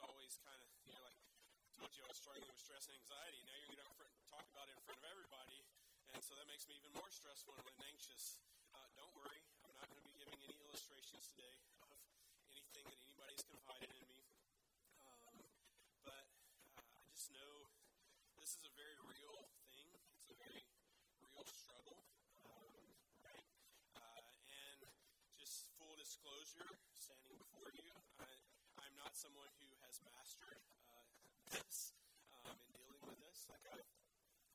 everybody's kind of, you know, like, I told you I was struggling with stress and anxiety. Now you're going to talk about it in front of everybody. And so that makes me even more stressful and anxious. Uh, don't worry, I'm not going to be giving any illustrations today of anything that anybody's confided in me. Um, but uh, I just know this is a very real thing. It's a very real struggle, um, right? Uh, and just full disclosure, standing before you, I, I'm not someone who has mastered uh, this um, in dealing with this. Like I've,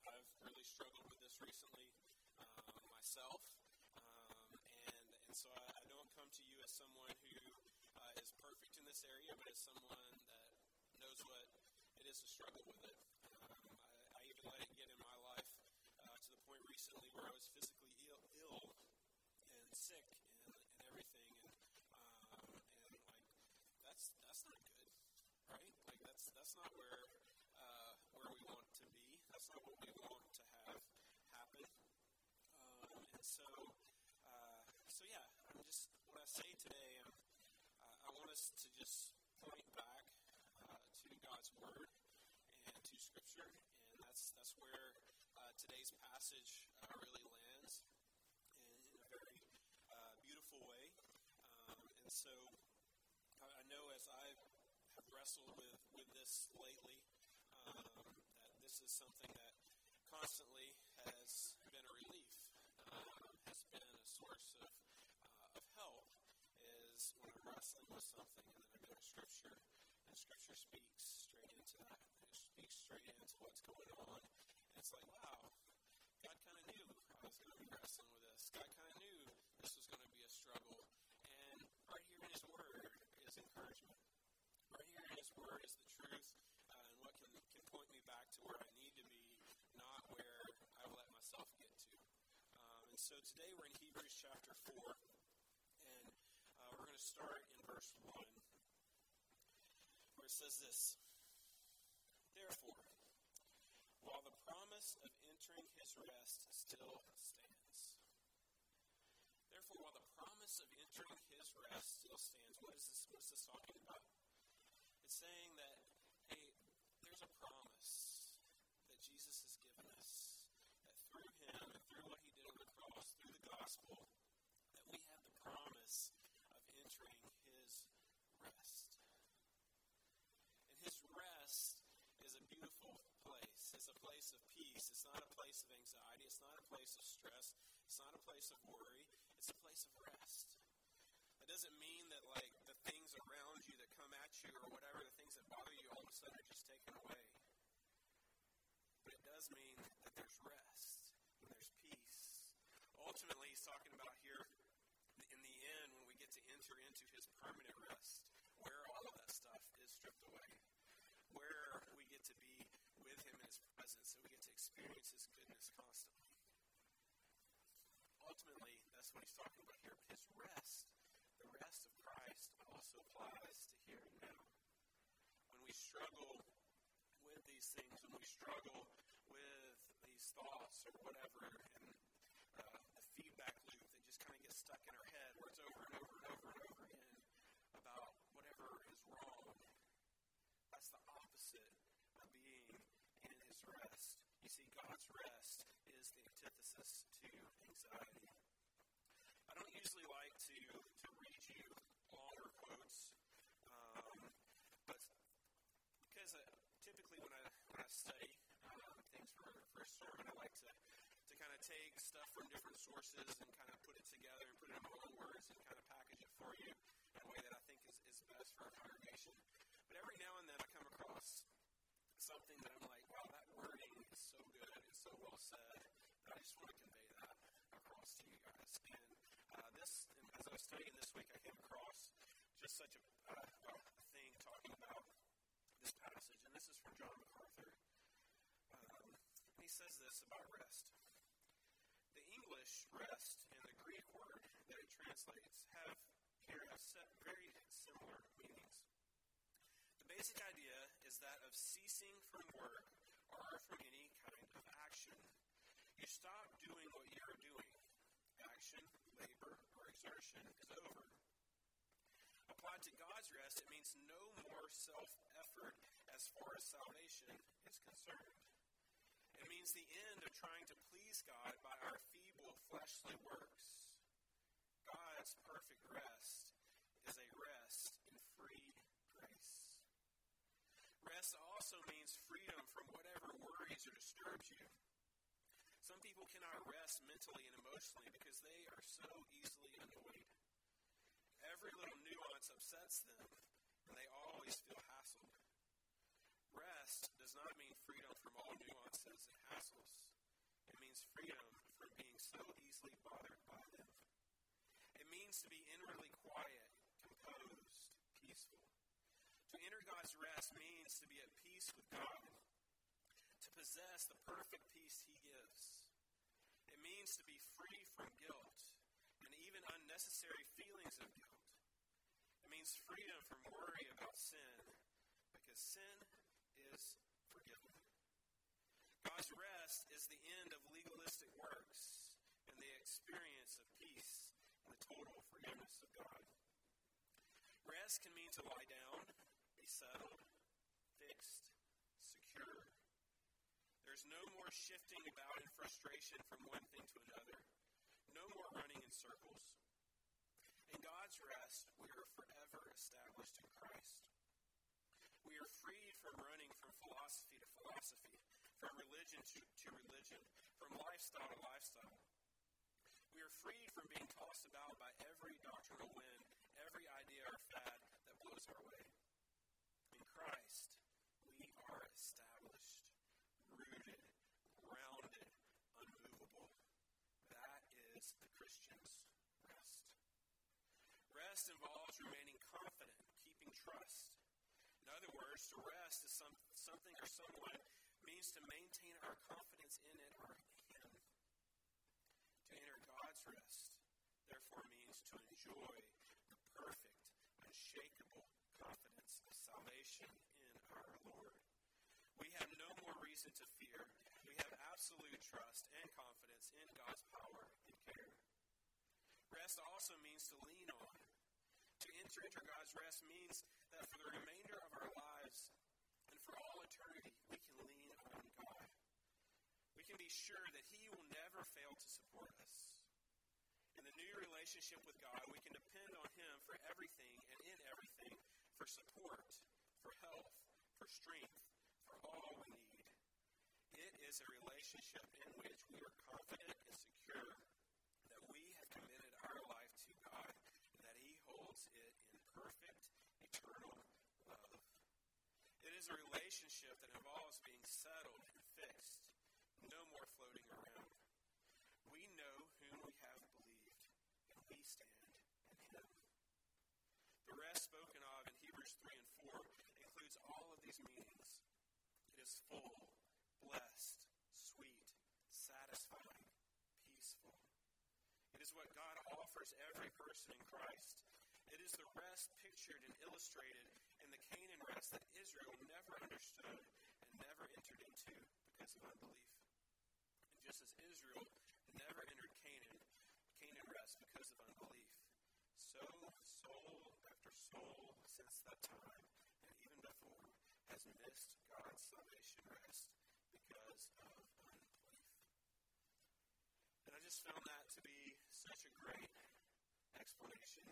I've really struggled with this recently um, myself, um, and and so I, I, don't come to you as someone who uh, is perfect in this area, but as someone that knows what it is to struggle with it. Um, I, I, even let it get in my life uh, to the point recently where I was physically Ill, Ill and sick and, and everything, and um, and like that's that's not good, right? Like that's that's not where uh, where we want to be. That's not what we want to have happen. Um, and so uh, so yeah, I'm just what I say today. Um, uh, I want us to just point back uh, to God's word and to Scripture, and that's that's where uh, today's passage uh, really lands in, in a very uh, beautiful way. Um, and so I, I, know as I have wrestled with, with this lately, um, that this is something that constantly has been a relief, um, has been a source of, uh, of help, is when With something and then to Scripture, and Scripture speaks straight into that. It speaks straight into what's going on. And it's like, wow, God kind of knew I was going to be wrestling with this. God kind of knew this was going to be a struggle. And right here in His Word is encouragement. Right here in His Word is the truth uh, and what can, can point me back to where I need to be, not where I've let myself get to. Um, and so today we're in Hebrews chapter 4. And uh, we're going to start verse 1, where it says this Therefore, while the promise of entering his rest still stands. Therefore, while the promise of entering his rest still stands, what is this, what is this talking about? It's saying that, hey, there's a promise that Jesus has given us, that through him and through what he did on the cross, through the gospel, that we have the promise of entering his rest. And his rest is a beautiful place. It's a place of peace. It's not a place of anxiety. It's not a place of stress. It's not a place of worry. It's a place of rest. That doesn't mean that like the things around you that come at you or whatever, the things that bother you all of a sudden are just taken away. But it does mean that there's rest and there's peace. Ultimately, he's talking about here in the end when we get to enter into his permanent rest, where all of that stuff is stripped away where we get to be with Him in His presence, and we experience His goodness constantly. Ultimately, that's what He's talking about here. But His rest, the rest of Christ, also applies to here and now. When we struggle with these things, when we struggle with these thoughts or whatever, and uh, the feedback loop that just kind of gets stuck in our head, where it's over and over and over and over again about whatever is wrong that's the opposite of being in his rest. You see, God's rest is the antithesis to anxiety. I don't usually like to, to read you longer quotes, um, but because uh, typically when I, when I study um, things for, for a sermon, I like to, to kind of take stuff from different sources and kind of put it together and put it in my own words and kind of package it for you in a way that I think is, is best for our congregation. But every now and then I come across something that I'm like, wow, that wording is so good, it's so well said, that I just want to convey that across to you guys. And uh, this, and as I was studying this week, I came across just such a, uh, a thing talking about this passage, and this is from John MacArthur. Um, he says this about rest. The English rest and the Greek word that it translates have here have set very similar meanings. The basic idea is that of ceasing from work or from any action. You stop doing what you're doing. Action, labor, or exertion is over. Applied to God's rest, it means no more self effort as far as salvation is concerned. It means the end of trying to please God by our feeble fleshly works. God's perfect rest is a rest in free grace. Rest also means freedom from whatever worries or disturbs you. People cannot rest mentally and emotionally because they are so easily annoyed. Every little nuance upsets them, and they always feel hassled. Rest does not mean freedom from all nuances and hassles. It means freedom from being so easily bothered by them. It means to be inwardly quiet, composed, peaceful. To enter God's rest means to be at peace with God, to possess the perfect peace He gives. Means to be free from guilt and even unnecessary feelings of guilt. It means freedom from worry about sin, because sin is forgiven. God's rest is the end of legalistic works and the experience of peace and the total forgiveness of God. Rest can mean to lie down, be settled, fixed, secure. There's no more shifting about frustration from one thing to another, no more running in circles. In God's rest, we are forever established in Christ. We are freed from running from philosophy to philosophy, from religion to, to religion, from lifestyle to lifestyle. We are freed from being tossed about by every doctrinal wind, every idea or fad that blows our way. In Christ, we are established, rooted, grounded, unmovable. That is the Christian's rest. Rest involves remaining confident, keeping trust, in other words, to rest is some, something or someone means to maintain our confidence in it or Him. To enter God's rest, therefore, means to enjoy the perfect, unshakable confidence of salvation in our Lord. We have no more reason to fear. We have absolute trust and confidence in God's power and care. Rest also means to lean on. To enter into God's rest means that for the remainder of our lives and for all eternity, we can lean on God. We can be sure that He will never fail to support us. In the new relationship with God, we can depend on Him for everything and in everything for support, for health, for strength, for all we need. It is a relationship in which we are confident and secure that we have committed our life to God and that He holds it in perfect, eternal love. It is a relationship that involves being settled and fixed, no more floating around. We know whom we have believed, and we stand in Him. The rest spoken of in Hebrews 3 and 4 includes all of these meanings. It is full, blessed, sweet, satisfying, peaceful. It is what God offers every person in Christ. It is the rest pictured and illustrated Canaan rest that Israel never understood and never entered into because of unbelief. And just as Israel never entered Canaan, Canaan rest because of unbelief, so soul after soul since that time and even before has missed God's salvation rest because of unbelief. And I just found that to be such a great explanation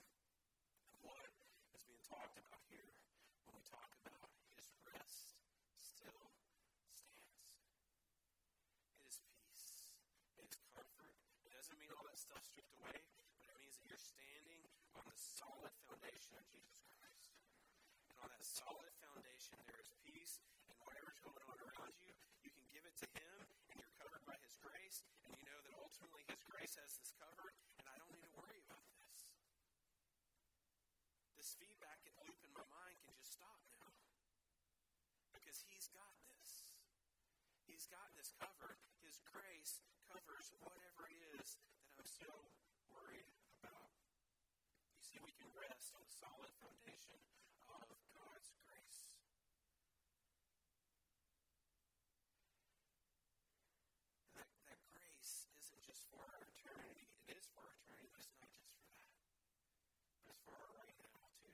of what is being talked about here talk about his rest still stands. It is peace. It is comfort. It doesn't mean all that stuff stripped away, but it means that you're standing on the solid foundation of Jesus Christ. And on that solid foundation, there is peace, and whatever's going on around you, you can give it to Him, and you're covered by His grace, and you know that ultimately His grace has this covered, and I don't need to worry about this. This feedback loop in my mind can just stop now. Because He's got this. He's got this covered. His grace covers whatever it is that I'm so worried about. You see, we can rest on the solid foundation of God's grace. And that, that grace isn't just for our eternity. It is for our eternity, but it's not just for that. But it's for our right now, too.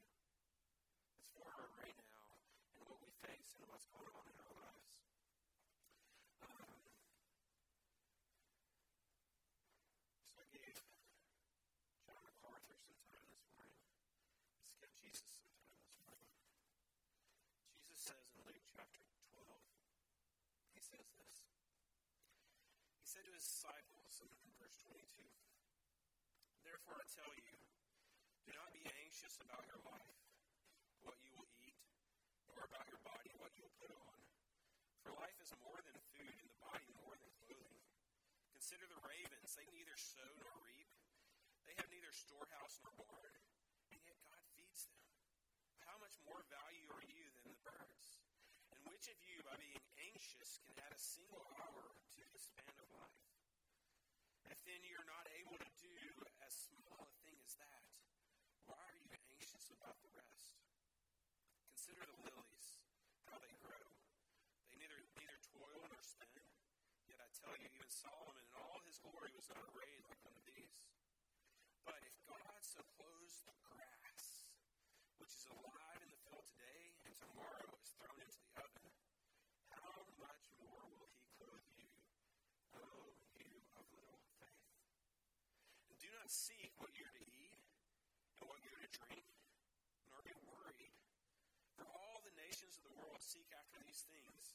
It's for our right now and what we face and what's going on in our lives. Um, says this. He said to his disciples in verse 22 Therefore I tell you, do not be anxious about your life, what you will eat, or about your body, what you will put on. For life is more than food, and the body more than clothing. Consider the ravens, they neither sow nor reap, they have neither storehouse nor barn, and yet God feeds them. How much more value are you than the birds? And which of you, by being anxious, can add a single hour span of life? If then you're not able to do as small a thing as that, why are you anxious about the rest? Consider the lilies, how they grow. They neither neither toil nor spin. Yet I tell you, even Solomon in all his glory was not arrayed like one of these. But if God so clothes the grass, which is alive in the field today and tomorrow is thrown into the oven, how much more will he clothe you, O you of little faith? And do seek what you're to eat and what you're to drink, nor be worried. For all the nations of the world seek after these things,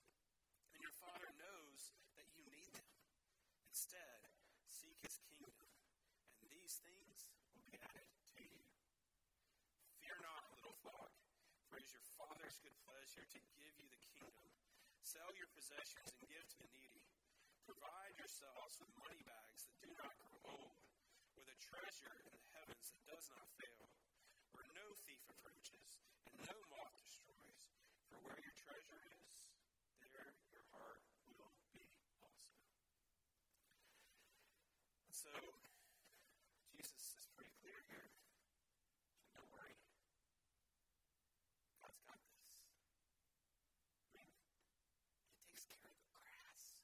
and your Father knows that you need them. Instead, seek his kingdom, and these things will be added to you. Fear not, little flock, for it is your Father's good pleasure to give you the kingdom. Sell your possessions and give to the needy. Provide yourselves with money bags that do not grow old, with a treasure in the heavens that does not fail, where no thief approaches and no moth destroys. For where your treasure is, there your heart will be also. And so, Jesus is pretty clear here. Don't worry. God's got this. I mean, He takes care of the grass.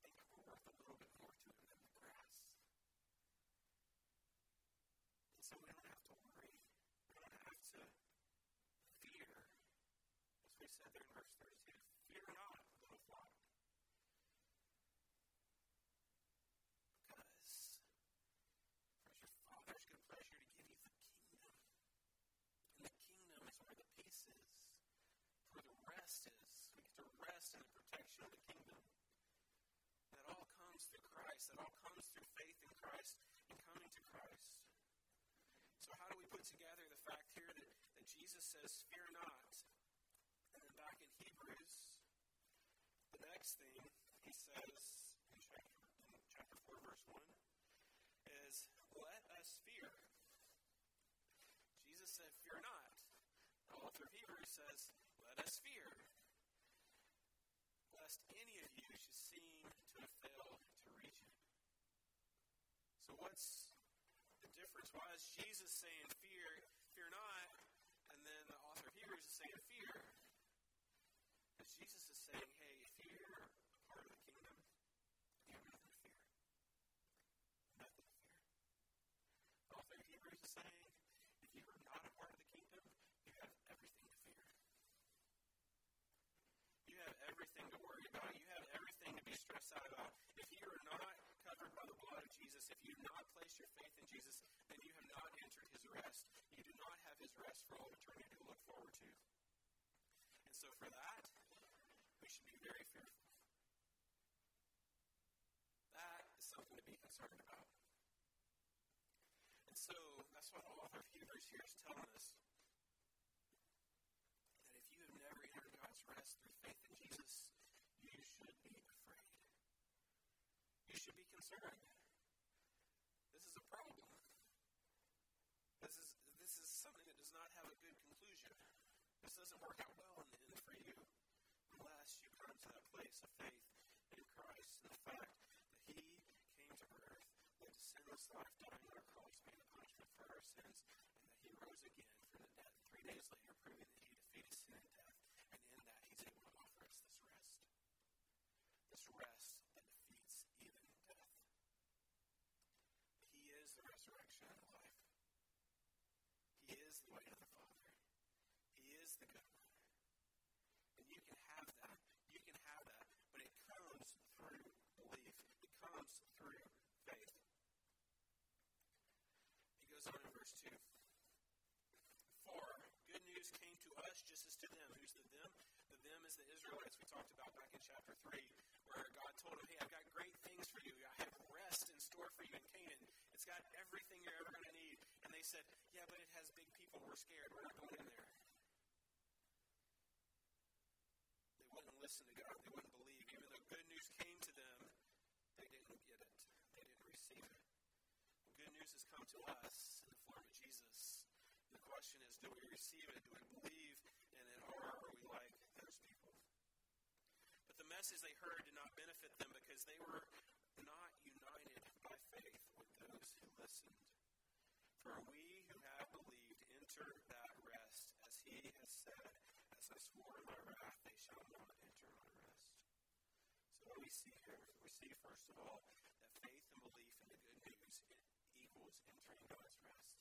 I think we're worth a little bit more to Him than the grass. And so we don't have to worry. We don't have to fear. As we said there in verse 32, fear not, little flock. Because your Father's good pleasure to give you the kingdom. And the kingdom is where the peace is, where the rest is. We get to rest in the protection of the kingdom. That all comes through Christ. That all comes through faith in Christ and coming to Christ. So, how do we put together the fact here that, that Jesus says, Fear not? And then back in Hebrews, the next thing he says in chapter, in chapter 4, verse 1 is, Let us fear. Jesus said, Fear not. The author of Hebrews says, Let us fear. Lest any of you should seem to have failed to reach it. So, what's the difference? Why is Jesus saying fear, not, and then the author of Hebrews is saying fear? Because Jesus is saying, hey, if you're a part of the kingdom, you have nothing to fear. Nothing to fear. The author of Hebrews is saying, if you are not a part of the kingdom, you have everything to fear. You have everything to worry about. You have everything to be stressed out about. If you are not covered by the blood of Jesus, if you do not place your faith in Jesus, then you have not entered his rest. You do not have his rest for all eternity to look forward to. And so for that, we should be very fearful. That is something to be concerned about. And so that's what the author of Hebrews here is telling us. That if you have never entered God's rest through faith in Jesus, you should be afraid. You should be concerned. Is problem. This is this is something that does not have a good conclusion. This doesn't work out well in the end for you unless you come to that place of faith in Christ and the fact that He came to earth, lived a sinless life, dying on a cross, paying the punishment for our sins, and that He rose again from the dead three days later, proving that He defeated sin and death. And in that, He's able to offer us this rest. This rest good. And you can have that. You can have that. But it comes through belief, it comes through faith. He goes on in verse 2. For good news came to us just as to them. Who's the them? The them is the Israelites we talked about back in chapter 3, where God told them, Hey, I've got great things for you. I have rest in store for you in Canaan. It's got everything you're ever going to need. And they said, Yeah, but it has big people. We're scared. We're not going in listen to God. They wouldn't believe. Even though good news came to them, they didn't get it. They didn't receive it. Good news has come to us in the form of Jesus. The question is, do we receive it? Do we believe in it? Or are we like those people? But the message they heard did not benefit them because they were not united by faith with those who listened. For we who have believed enter that rest, as he has said, As I swore in my wrath, they shall not enter my rest. So what we see here? We see, first of all, that faith and belief in the good news equals entering God's rest.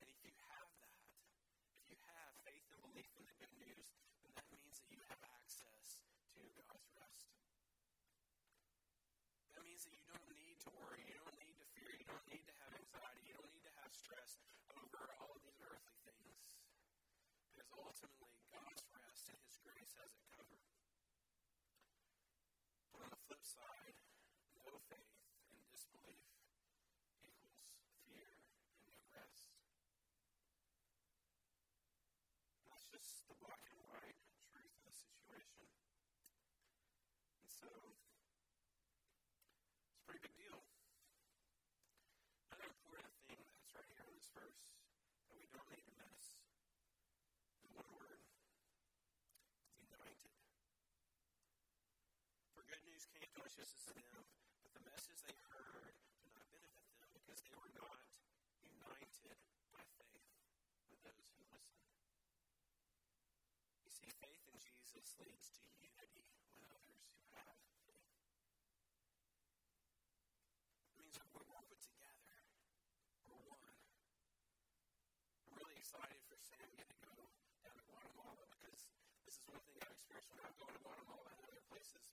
And if you have that, if you have faith and belief in the good news, then that means that you have access to God's rest. That means that you don't need to worry, you don't need to fear, you don't need to have anxiety, you don't need to have stress over all of these earthly things. Because ultimately, God's rest and His grace has it covered. But on the flip side, no faith and disbelief equals fear and no rest. That's just the black and white truth of the situation. And so, it's a pretty big deal. Another important thing that's right here in this verse that we don't need to miss is one word united. For good news came to us just as them, but the message they heard did not benefit them because they were not united by faith with those who. See, faith in Jesus leads to unity with others who have faith. It means that we're, put together. We're one. I'm really excited for Sam to go down to Guatemala because this is one thing I've experienced when I'm going to Guatemala and other places.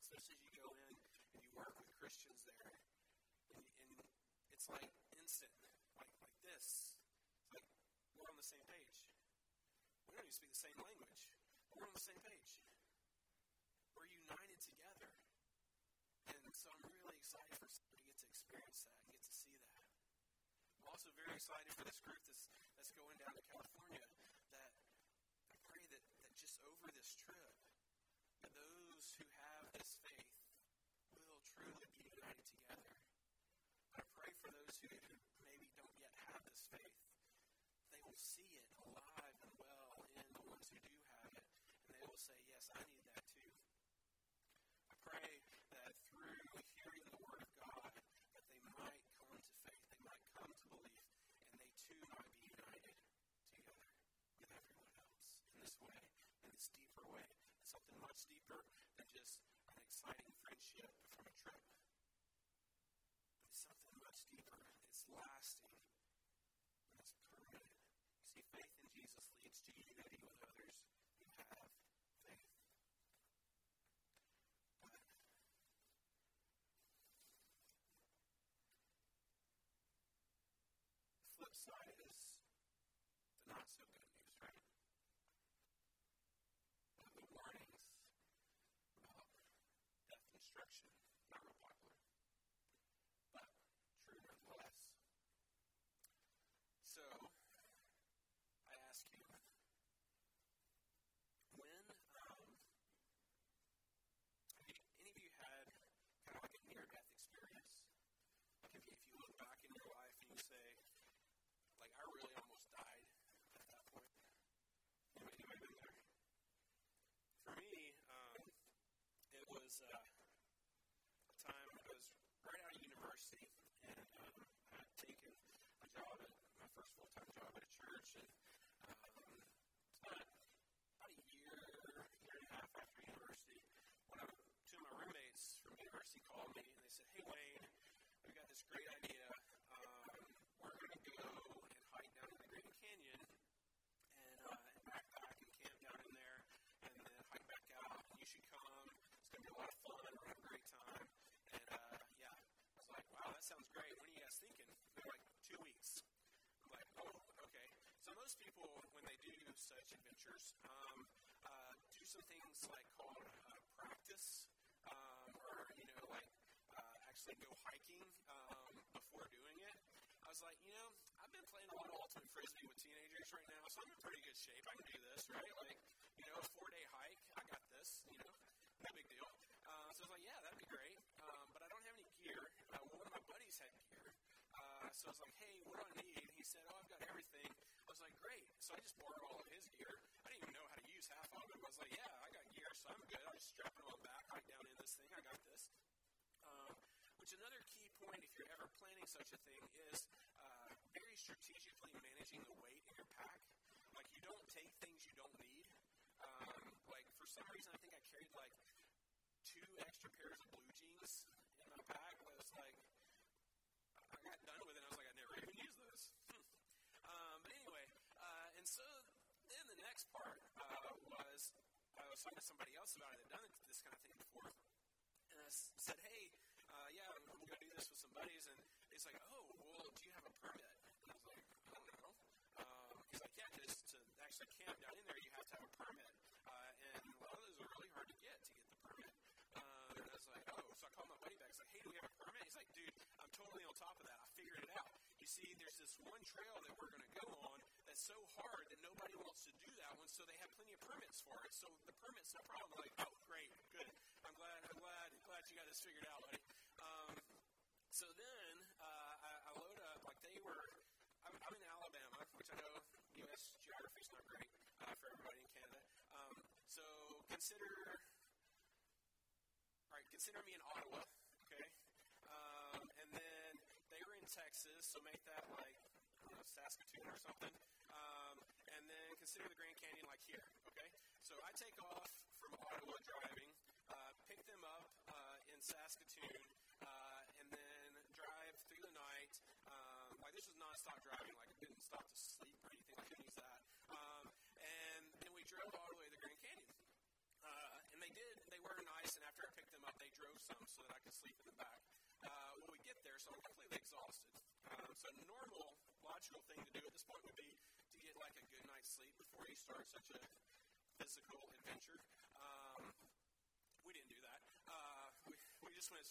Especially as you go in and you work with Christians there, and, and it's like instant, like like this. It's like we're on the same page. Don't even speak the same language, but we're on the same page. We're united together. And so I'm really excited for somebody to get to experience that and get to see that. I'm also very excited for this group that's, that's going down to California that I pray that, that just over this trip, that those who have this faith will truly be united together. I pray for those who, maybe don't yet have this faith, they will see it alive and well in the ones who do have it, and they will say, Yes, I need that too. I pray that through hearing the Word of God, that they might come to faith, they might come to belief, and they too might be united together with everyone else in this way, in this deeper way. It's something much deeper than just an exciting friendship from a trip. It's something much deeper. It's lasting. And it's permanent. You see, faith in Jesus leads to unity with others who have faith. But the flip side is the not so good news, right? The warnings about death not real popular, but true nonetheless. So, I ask you, when, um, have you, any of you had kind of like a near death experience? Like if you, if you look back in your life and you say, like, I really almost died at that point. Anybody, anybody been there? For me, um, it was uh, a time I was right out of university, and um, I had taken a job at my first full time job at a church, and um, not about a year, year and a half after university, one of two of my roommates from university called me and they said, "Hey Wayne, we got this great idea. Um, we're going to go and hike down in the Grand Canyon and, uh, and backpack and camp down in there, and then hike back out. And you should come. It's going to be a lot of fun. We're going to have a great time." And uh, yeah, I was like, "Wow, that sounds great. When are you guys thinking?" They're like, two weeks." I'm like, "Oh, okay." So most people, when they do such adventures, um, uh, do some things like called uh, practice, um, or you know, like uh, actually go hiking um, before doing it. I was like, you know, I've been playing a lot of ultimate frisbee with teenagers right now, so I'm in pretty good shape. I can do this, right? Like, you know, a four day hike, I got this, you know, no big deal. Uh, so I was like, yeah, that'd be great. Um, but I don't have any gear. Uh, one of my buddies had gear. Uh, so I was like, hey, what do I need? He said, oh, I've got everything. I was like, great. So I just borrowed all of his gear. I didn't even know how to use half of it. I was like, yeah, I got gear, so I'm good. I'll just strap it on my back, hike down in this thing. I got this. Um, which another key point, if you're ever planning such a thing, is uh, very strategically managing the weight in your pack. Like you don't take things you don't need. Um, like for some reason, I think I carried like two extra pairs of blue jeans in my pack. I was like, I got done with it. I was like, I never even used those. Um, but anyway, uh, and so then the next part uh, was I was talking to somebody else about it that done this kind of thing before, and I said, hey yeah, I'm going to do this with some buddies. And he's like, oh, well, do you have a permit? And I was like, I don't know. Um, he's like, yeah, because to actually camp down in there, you have to have a permit. Uh, and a lot of those are really hard to get to get the permit. Uh, and I was like, oh, so I called my buddy back. He's like, hey, do we have a permit? He's like, dude, I'm totally on top of that. I figured it out. You see, there's this one trail that we're going to go on that's so hard that nobody wants to do that one, so they have plenty of permits for it. So the permit's no problem. Like, oh, great, good. I'm glad, I'm glad, glad you got this figured out, buddy. So then uh, I, I load up, like they were, I'm, I'm in Alabama, which I know U.S. geography is not great uh, for everybody in Canada. Um, so consider, all right, consider me in Ottawa, okay? Um, and then they were in Texas, so make that like, don't know, Saskatoon or something. Um, and then consider the Grand Canyon like here, okay? So I take off from Ottawa driving, uh, pick them up uh, in Saskatoon, this driving. Like, I didn't stop to sleep or anything. I couldn't use that. Um, and then we drove all the way to the Grand Canyon. Uh, and they did, they were nice, and after I picked them up, they drove some so that I could sleep in the back. Uh, when we get there, so I'm completely exhausted. Um, so, normal, logical thing to do at this point would be to get like a good night's sleep before you start such a physical adventure. Um, we didn't do that. Uh, we, we just went,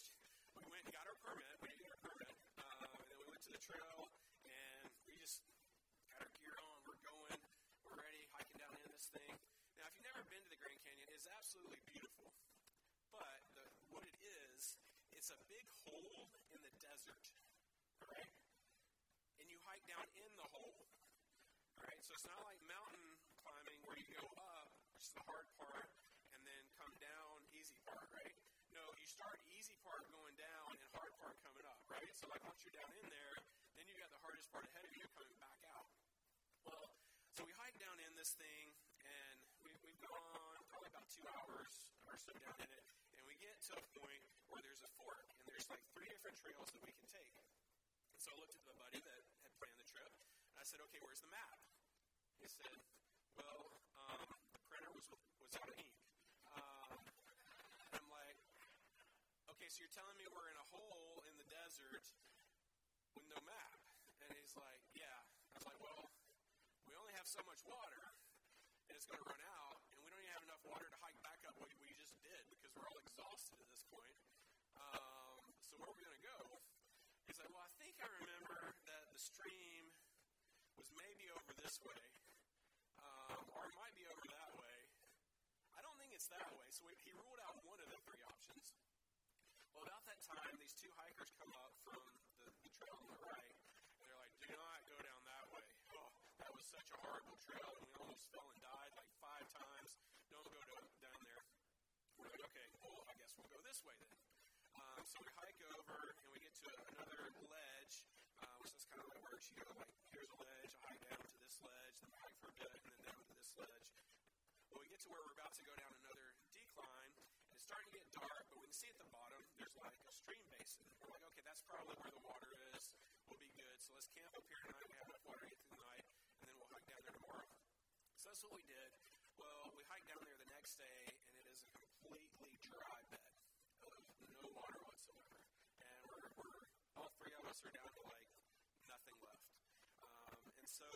we went and got our permit. We didn't get our permit. Uh, and then we went to the trail thing. Now, if you've never been to the Grand Canyon, it is absolutely beautiful. But the, what it is, it's a big hole in the desert, right? And you hike down in the hole, right? So it's not like mountain climbing where you go up, which is the hard part, and then come down, easy part, right? No, you start easy part going down and hard part coming up, right? So like once you're down in there, then you got the hardest part ahead of you coming back out. Well, so we hike down in this thing, gone probably about two hours or so down in it, and we get to a point where there's a fork, and there's like three different trails that we can take. And so I looked at the buddy that had planned the trip, and I said, "Okay, where's the map?" He said, "Well, um, the printer was was out of ink." Um, I'm like, "Okay, so you're telling me we're in a hole in the desert with no map?" And he's like, "Yeah." I was like, "Well, we only have so much water, and it's going to run out." Water to hike back up what we just did because we're all exhausted at this point. Um, so where are we going to go? He's like, well, I think I remember that the stream was maybe over this way, um, or it might be over that way. I don't think it's that way. So he ruled out one of the three options. Well, about that time, these two hikers come up from the, the trail on the right. And they're like, do not go down that way. Oh, that was such a horrible trail, and we almost fell and died like five times don't go to, down there. We're like, okay, well, I guess we'll go this way then. Um, so we hike over and we get to another ledge, uh, which is kind of like works. You go like, here's a ledge, I hike down to this ledge, then hike for a bit, and then down to this ledge. Well, we get to where we're about to go down another decline, and it's starting to get dark, but we can see at the bottom there's like a stream basin. We're like, okay, that's probably where the water is. We'll be good. So let's camp up here tonight. We have enough water to get through the night, and then we'll hike down there tomorrow. So that's what we did. Well, we hike down there the next day, and it is a completely dry bed of no water whatsoever. And we're, we're all three of us are down to like nothing left. Um, and so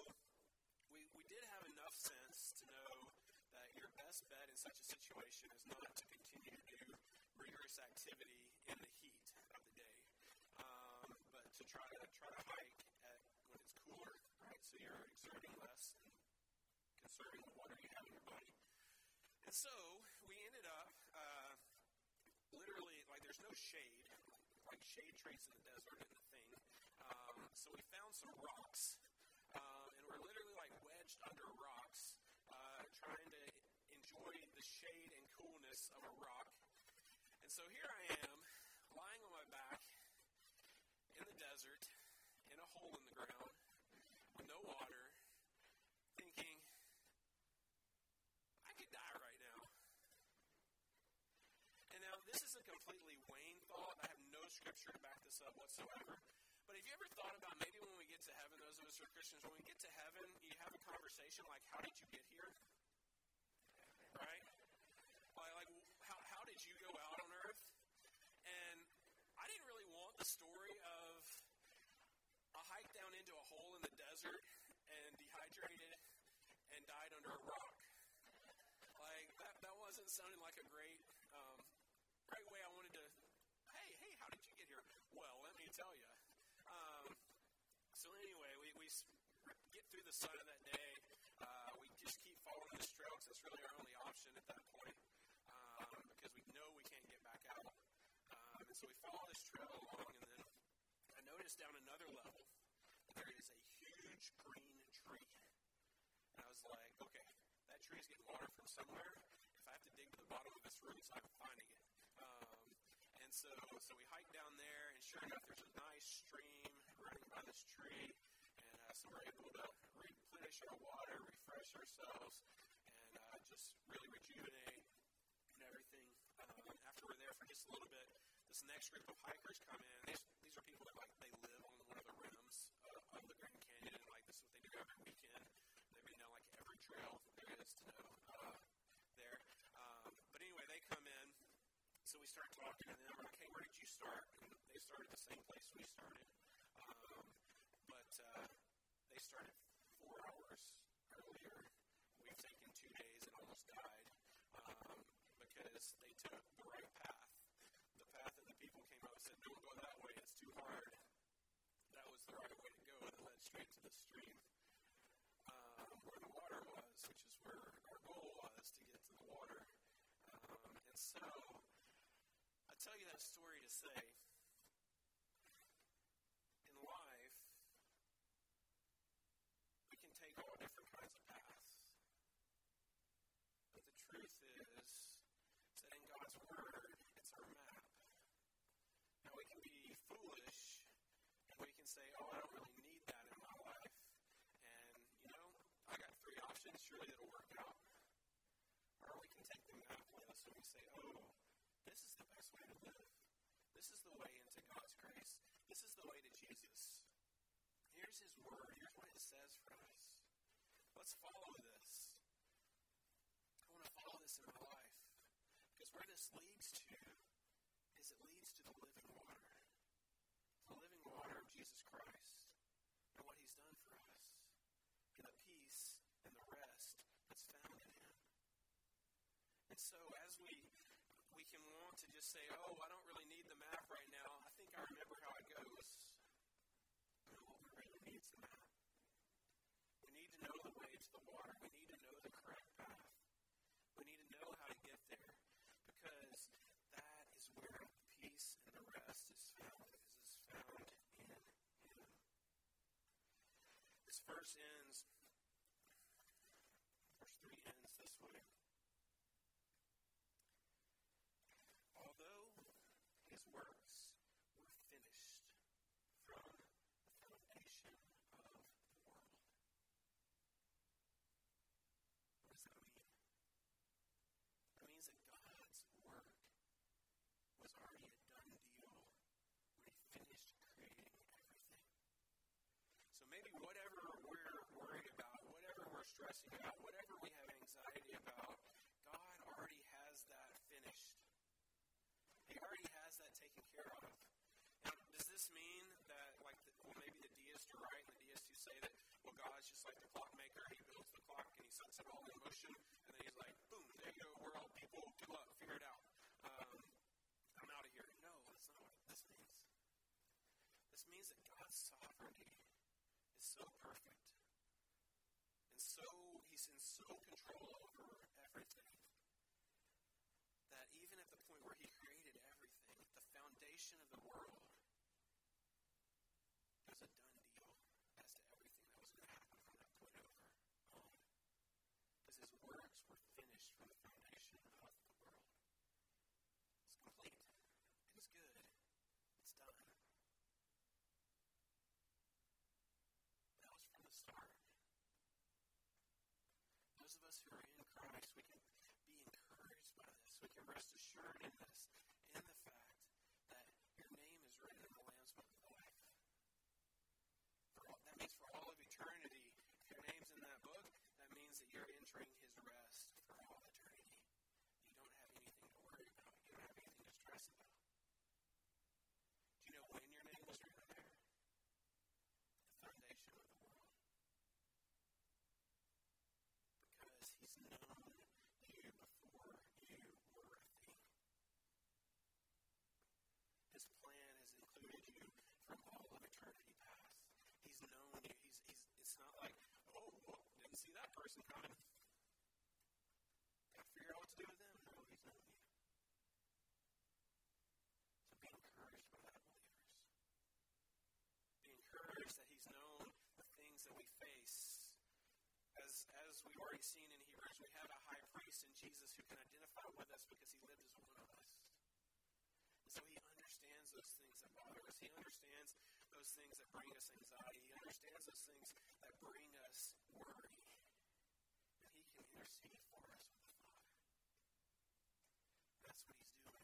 we, we did have enough sense to know that your best bet in such a situation is not to continue to do rigorous activity in the heat of the day, um, but to try to try to hike at when it's cooler, right? so you're exerting less and conserving the water you have in your body. And so we ended up uh, literally like there's no shade, like shade trees in the desert isn't a thing. Um, so we found some rocks, um, and we're literally like wedged under rocks, uh, trying to enjoy the shade and coolness of a rock. And so here I am, lying on my back in the desert, in a hole in the ground, with no water, thinking, I could die right now. And now, this is a completely Wayne thought. I have no scripture to back this up whatsoever. But have you ever thought about maybe when we to heaven, those of us who are Christians, when we get to heaven, you have a conversation like, How did you get here? Right? Like, like how, how did you go out on earth? And I didn't really want the story of a hike down into a hole in the desert and dehydrated and died under a rock. Like that, that wasn't sounding like a great, um, great way. I wanted to. Hey, hey, how did you get here? Well, let me tell you. Um, so anyway, we, we get through the sun that day. Uh, we just keep following this trail because it's really our only option at that point um, because we know we can't get back out. Um, and so we follow this trail along, and then I noticed down another level there is a huge green tree. And I was like, okay, that tree is getting water from somewhere. If I have to dig to the bottom of its roots, I'm finding it. Um, and so, so we hike down there, and sure enough, there's a nice stream running by this tree. And uh, so we're able to replenish our water, refresh ourselves, and uh, just really rejuvenate and everything. Um, after we're there for just a little bit, this next group of hikers come in. These, these are people that like they live on one of the rims uh, of the Grand Canyon, and like this is what they do every weekend. They've been like every trail there is to know uh, there. Um, but anyway, they come in, so we start talking, and then we're like, "Hey, where did you start?" And they started the same place we started, um, but uh, they started four hours earlier. We've taken two days and almost died um, because they took the right path. The path that the people came up and said, "Don't go that way; it's too hard." That was the right way to go, and it led straight to the stream um, where the water was, which is where our goal was to get to the water. Um, and so, I tell you that story to say, in life, we can take all different kinds of paths. But the truth is that in God's Word, it's our map. Now, we can be foolish and we can say, oh, I don't really need that in my life. And, you know, I got three options, surely it'll work out. Or we can take the map with us and we say, oh, this is the best way to live. This is the way into God's grace. This is the way to Jesus. Here's His Word. Here's what it says for us. Let's follow this. I want to follow this in my life. Because where this leads to is it leads to the living water. The living water of Jesus Christ and what He's done for us. And the peace and the rest that's found in Him. And so as we we can want to just say, oh, I don't really need the map right now. I think I remember how it goes. No, we really need the map. We need to know the way to the water. We need to know the correct path. We need to know how to get there because that is where the peace and the rest is found. Is is found in Him. This verse ends. Verse three ends this way. Although his works were finished from the foundation of the world. What does that mean? That means that God's work was already a done deal when he finished creating everything. So maybe whatever we're worried about, whatever we're stressing about, whatever we have anxiety about, God already has that finished. He already has that taken care of. Now, does this mean that, like, the, well, maybe the deists are right, the deists who say that, well, God's just like the clockmaker, he builds the clock and he sets it all in motion, and then he's like, boom, there you go, we're all people, good luck, figure it out. Um, I'm out of here. No, that's not what this means. This means that God's sovereignty so perfect. And so, he's in so control over everything that even at the point where he created everything, the foundation of the world, Those of us who are in Christ, we can be encouraged by this. We can rest assured in this, in the fact that your name is written in the Lamb's Book of Life. For all, that means for all of eternity, if your name's in that book, that means that you're entering His rest for all eternity. You don't have anything to worry about. You don't have anything to stress about. Do you know when your name was written there? The foundation of the world. Because He's known you before you were a thing. His plan has included you from all of eternity past. He's known you. He's, he's, it's not like, oh, well, didn't see that person coming. Got to figure out what to do with them. No, he's known you. So be encouraged by that, believers. Be encouraged that he's known the things that we face. As, as we've already seen in Hebrews, we have a high priest in Jesus who can identify with us because he lived as one of us. And so he understands those things that bother us. He understands those things that bring us anxiety. He understands those things that bring us worry. And he can intercede for us with the Father. That's what he's doing.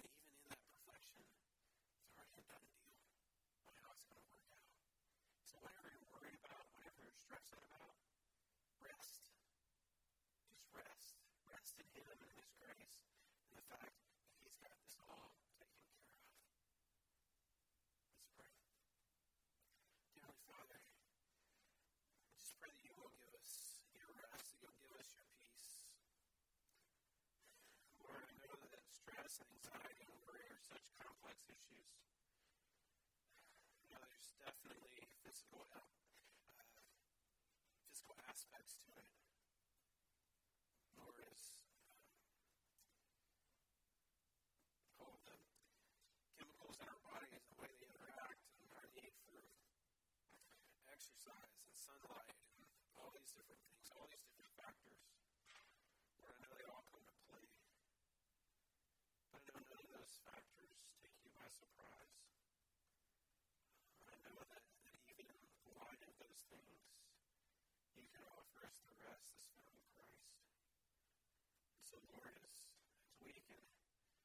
And even in that perfection, it's already a done deal on how it's going to work out. So whatever you're worried about, whatever you're stressing about, rest. Just rest. Rest in Him and His grace and the fact that He's got this all taken care of. Let's pray. Dearly Father, I just pray that you will give us your rest, that you'll give us your peace. Lord, I know that stress and anxiety and worry are such complex issues. You know, there's definitely physical, uh, physical aspects to it. Lord, as um, all the chemicals in our bodies, the way they interact, and our need for exercise and sunlight, and all these different things, all these different factors. Lord, I know they all come to play. But I know none of those factors take you by surprise. I know that, that even in light of those things, you can offer us the rest that's found in Christ. And so, Lord, as, as we can uh,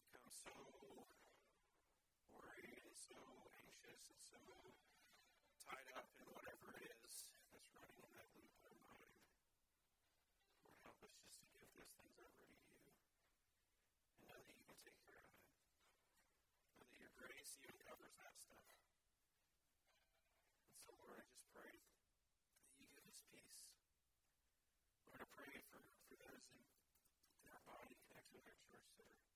become so worried and so anxious and so tied up in whatever it is that's running in that loop in our mind, Lord, help us just to give those things over to you and know that you can take care of it. Know that your grace even covers that stuff. And so, Lord, I just pray that you give us peace. Lord, I pray for, for those in, in our body connected with our church that are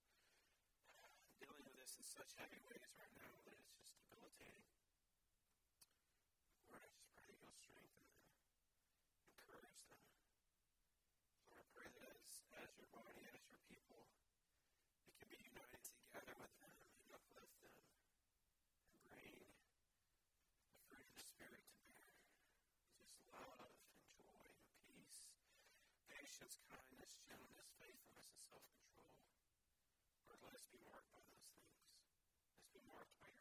uh, dealing with this in such heavy ways right now that it's just debilitating. Lord, I just pray that you'll strengthen them, encourage them. Lord, I pray that as, as your body, as your people, we can be united together with them and uplift them and bring the fruit of the Spirit to bear. Just love and joy and peace, patience, kindness, gentleness, faithfulness, and self control. Lord, let us be marked by those things. Let's be marked by your.